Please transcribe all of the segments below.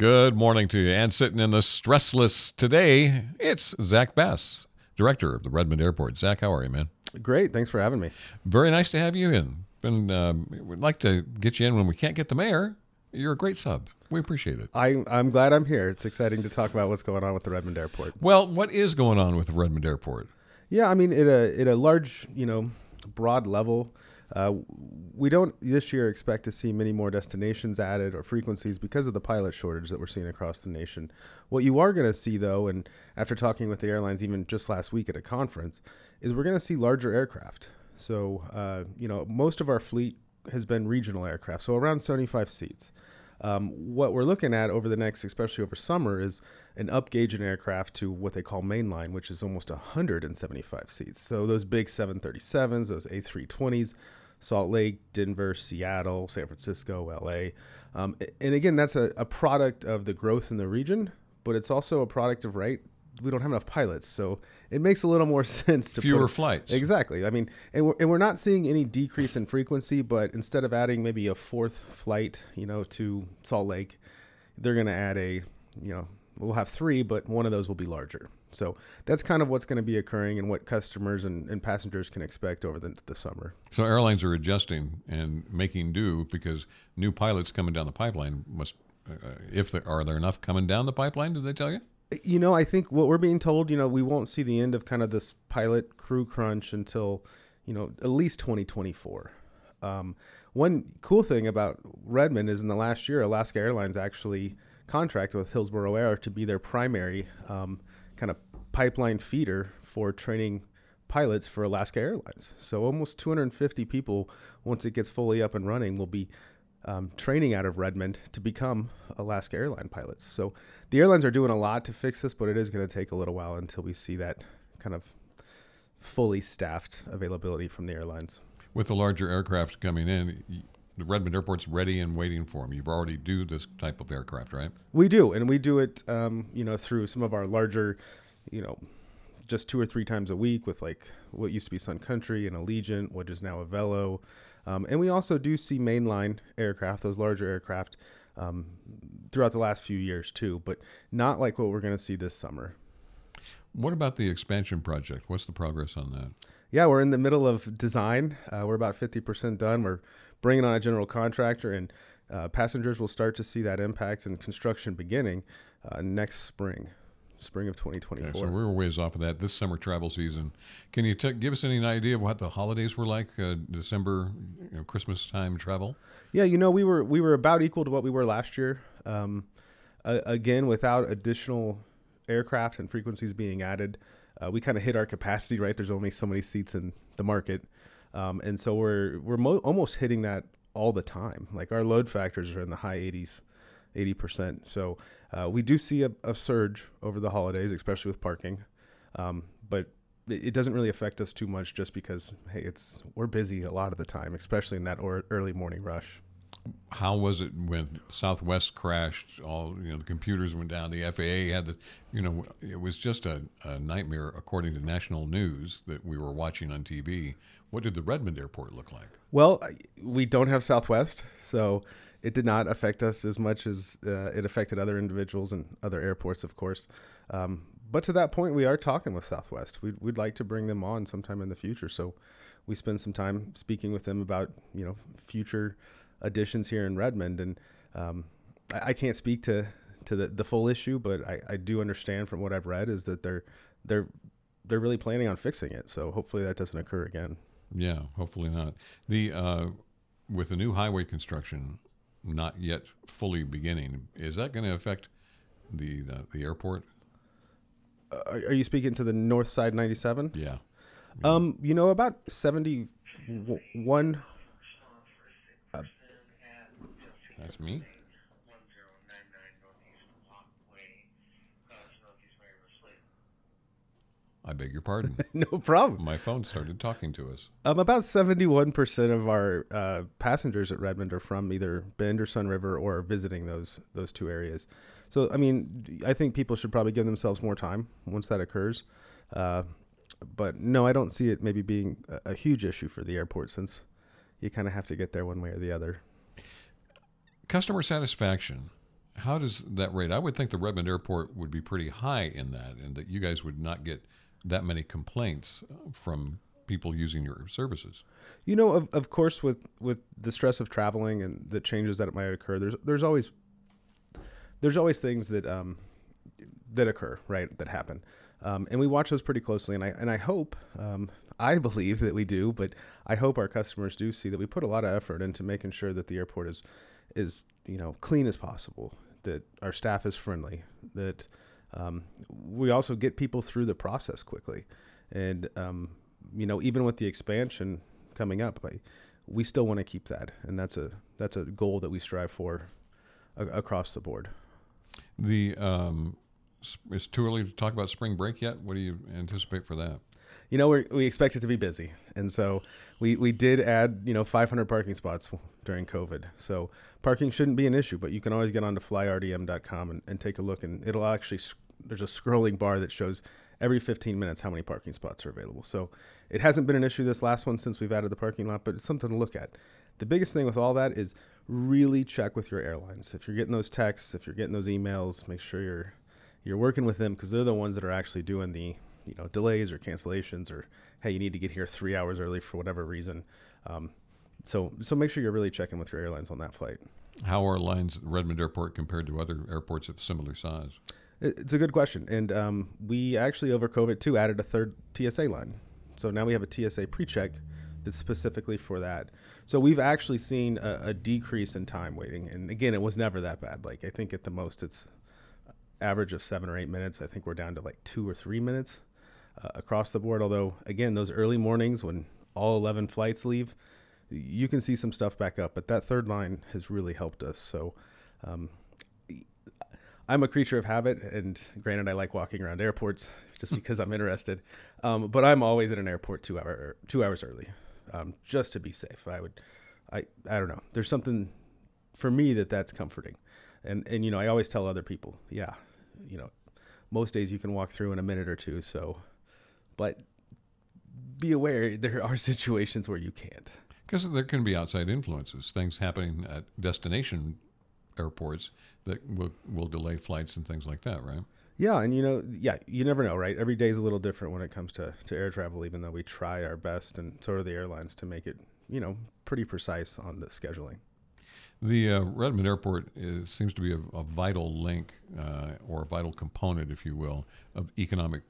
Good morning to you. And sitting in the stressless today, it's Zach Bass, director of the Redmond Airport. Zach, how are you, man? Great. Thanks for having me. Very nice to have you in. Been, um, we'd like to get you in when we can't get the mayor. You're a great sub. We appreciate it. I, I'm glad I'm here. It's exciting to talk about what's going on with the Redmond Airport. Well, what is going on with the Redmond Airport? Yeah, I mean, at a, at a large, you know, broad level, uh, we don't this year expect to see many more destinations added or frequencies because of the pilot shortage that we're seeing across the nation. What you are going to see, though, and after talking with the airlines even just last week at a conference, is we're going to see larger aircraft. So, uh, you know, most of our fleet has been regional aircraft, so around 75 seats. Um, what we're looking at over the next, especially over summer, is an upgauge in aircraft to what they call mainline, which is almost 175 seats. So those big 737s, those A320s, Salt Lake, Denver, Seattle, San Francisco, LA. Um, and again, that's a, a product of the growth in the region, but it's also a product of, right, we don't have enough pilots, so it makes a little more sense to fewer put, flights. Exactly. I mean, and we're, and we're not seeing any decrease in frequency, but instead of adding maybe a fourth flight, you know, to Salt Lake, they're going to add a, you know, we'll have three, but one of those will be larger. So that's kind of what's going to be occurring and what customers and, and passengers can expect over the, the summer. So airlines are adjusting and making do because new pilots coming down the pipeline must. Uh, if there are there enough coming down the pipeline? Did they tell you? You know, I think what we're being told, you know, we won't see the end of kind of this pilot crew crunch until, you know, at least 2024. Um, one cool thing about Redmond is in the last year, Alaska Airlines actually contracted with Hillsboro Aero to be their primary um, kind of pipeline feeder for training pilots for Alaska Airlines. So almost 250 people, once it gets fully up and running, will be um, training out of Redmond to become Alaska airline pilots. So the airlines are doing a lot to fix this, but it is going to take a little while until we see that kind of fully staffed availability from the airlines. With the larger aircraft coming in, Redmond Airport's ready and waiting for them. You've already do this type of aircraft, right? We do, and we do it, um, you know, through some of our larger, you know, just two or three times a week with like what used to be Sun Country and Allegiant, what is now Avelo. Um, and we also do see mainline aircraft, those larger aircraft, um, throughout the last few years too, but not like what we're going to see this summer. What about the expansion project? What's the progress on that? Yeah, we're in the middle of design. Uh, we're about 50% done. We're bringing on a general contractor, and uh, passengers will start to see that impact and construction beginning uh, next spring spring of 2024. Okay, so we were ways off of that this summer travel season. Can you t- give us any idea of what the holidays were like, uh, December, you know, Christmas time travel? Yeah, you know, we were we were about equal to what we were last year. Um, again, without additional aircraft and frequencies being added, uh, we kind of hit our capacity. Right, there's only so many seats in the market, um, and so we're we're mo- almost hitting that all the time. Like our load factors are in the high 80s. 80%. So uh, we do see a, a, surge over the holidays, especially with parking. Um, but it, doesn't really affect us too much just because, hey, it's we're busy a lot of the time, especially in that or, early morning rush. How was it when Southwest crashed? All you know, the computers went down. The FAA had the, you know, it was just a, a nightmare according to national news that we were watching on TV. What did the Redmond airport look like? Well, we don't have Southwest, so it did not affect us as much as uh, it affected other individuals and other airports, of course. Um, but to that point, we are talking with Southwest. We'd, we'd like to bring them on sometime in the future. So we spend some time speaking with them about you know future additions here in Redmond. And um, I, I, can't speak to to the, the full issue, but I, I do understand from what I've read is that they're they're they're really planning on fixing it. So hopefully that doesn't occur again. Yeah, hopefully not. The uh, with the new highway construction, not yet fully beginning. Is that going to affect the the, the airport? Uh, are you speaking to the North Side 97? Yeah. Um, you know about 71 uh, That's me. I beg your pardon. no problem. My phone started talking to us. Um, about 71% of our uh, passengers at Redmond are from either Bend or Sunriver or visiting those those two areas. So, I mean, I think people should probably give themselves more time once that occurs. Uh, but no, I don't see it maybe being a, a huge issue for the airport since you kind of have to get there one way or the other. Customer satisfaction How does that rate? I would think the Redmond Airport would be pretty high in that, and that you guys would not get that many complaints uh, from people using your services. You know, of, of course, with, with the stress of traveling and the changes that might occur, there's there's always there's always things that um, that occur, right? That happen, um, and we watch those pretty closely. And I and I hope, um, I believe that we do, but I hope our customers do see that we put a lot of effort into making sure that the airport is is you know clean as possible, that our staff is friendly, that um, we also get people through the process quickly, and um, you know even with the expansion coming up, I, we still want to keep that, and that's a that's a goal that we strive for a- across the board. The um, it's too early to talk about spring break yet. What do you anticipate for that? You know, we we expect it to be busy, and so we we did add you know 500 parking spots during COVID. So parking shouldn't be an issue, but you can always get onto flyrdm.com and, and take a look, and it'll actually there's a scrolling bar that shows every 15 minutes how many parking spots are available. So it hasn't been an issue this last one since we've added the parking lot, but it's something to look at. The biggest thing with all that is really check with your airlines. If you're getting those texts, if you're getting those emails, make sure you're you're working with them because they're the ones that are actually doing the you know delays or cancellations or hey you need to get here three hours early for whatever reason. Um, so so make sure you're really checking with your airlines on that flight. How are lines at Redmond Airport compared to other airports of similar size? It's a good question. And um, we actually over covid too added a third tsa line. So now we have a tsa pre-check that's specifically for that. So we've actually seen a, a decrease in time waiting. And again it was never that bad. Like i think at the most it's average of seven or eight minutes. I think we're down to like two or three minutes uh, across the board. Although, again, those early mornings when all 11 flights leave, you can see some stuff back up. But that third line has really helped us. So, um, I'm a creature of habit, and granted, I like walking around airports just because I'm interested. Um, but I'm always at an airport two hour two hours early, um, just to be safe. I would, I I don't know. There's something for me that that's comforting, and and you know I always tell other people, yeah, you know, most days you can walk through in a minute or two. So but be aware there are situations where you can't. Because there can be outside influences, things happening at destination airports that will, will delay flights and things like that, right? Yeah, and you know, yeah, you never know, right? Every day is a little different when it comes to, to air travel, even though we try our best and sort of the airlines to make it, you know, pretty precise on the scheduling. The uh, Redmond Airport is, seems to be a, a vital link uh, or a vital component, if you will, of economic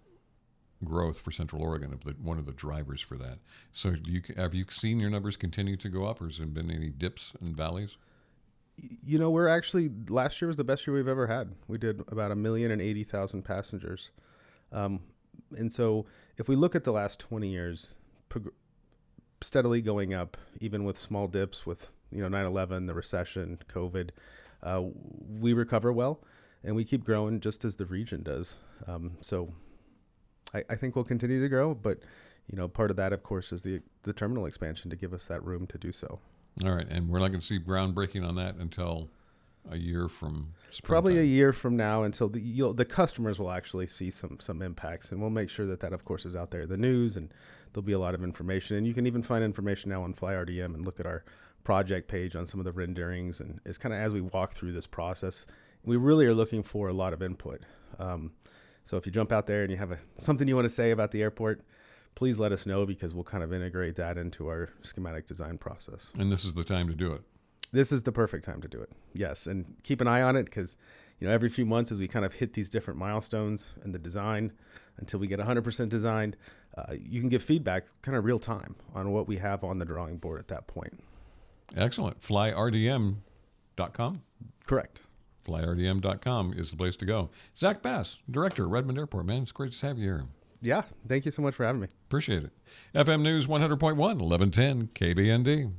growth for Central Oregon. One of the drivers for that. So, you have you seen your numbers continue to go up, or has there been any dips and valleys? You know, we're actually last year was the best year we've ever had. We did about a million and eighty thousand passengers, um, and so if we look at the last twenty years, prog- steadily going up, even with small dips with you know 9/11, the recession, COVID, uh, we recover well, and we keep growing just as the region does. Um, so I, I think we'll continue to grow, but you know, part of that, of course, is the the terminal expansion to give us that room to do so. All right, and we're not going to see groundbreaking on that until a year from Probably a year from now, until the you'll, the customers will actually see some some impacts, and we'll make sure that that, of course, is out there in the news, and there'll be a lot of information, and you can even find information now on FlyRDM and look at our project page on some of the renderings, and it's kind of as we walk through this process, we really are looking for a lot of input. Um, so if you jump out there and you have a, something you want to say about the airport, please let us know because we'll kind of integrate that into our schematic design process. and this is the time to do it. This is the perfect time to do it. Yes, and keep an eye on it because you know every few months as we kind of hit these different milestones in the design until we get 100% designed, uh, you can give feedback kind of real time on what we have on the drawing board at that point. Excellent. FlyRDM.com. Correct. FlyRDM.com is the place to go. Zach Bass, Director, Redmond Airport. Man, it's great to have you here. Yeah. Thank you so much for having me. Appreciate it. FM News 100.1, 1110 KBND.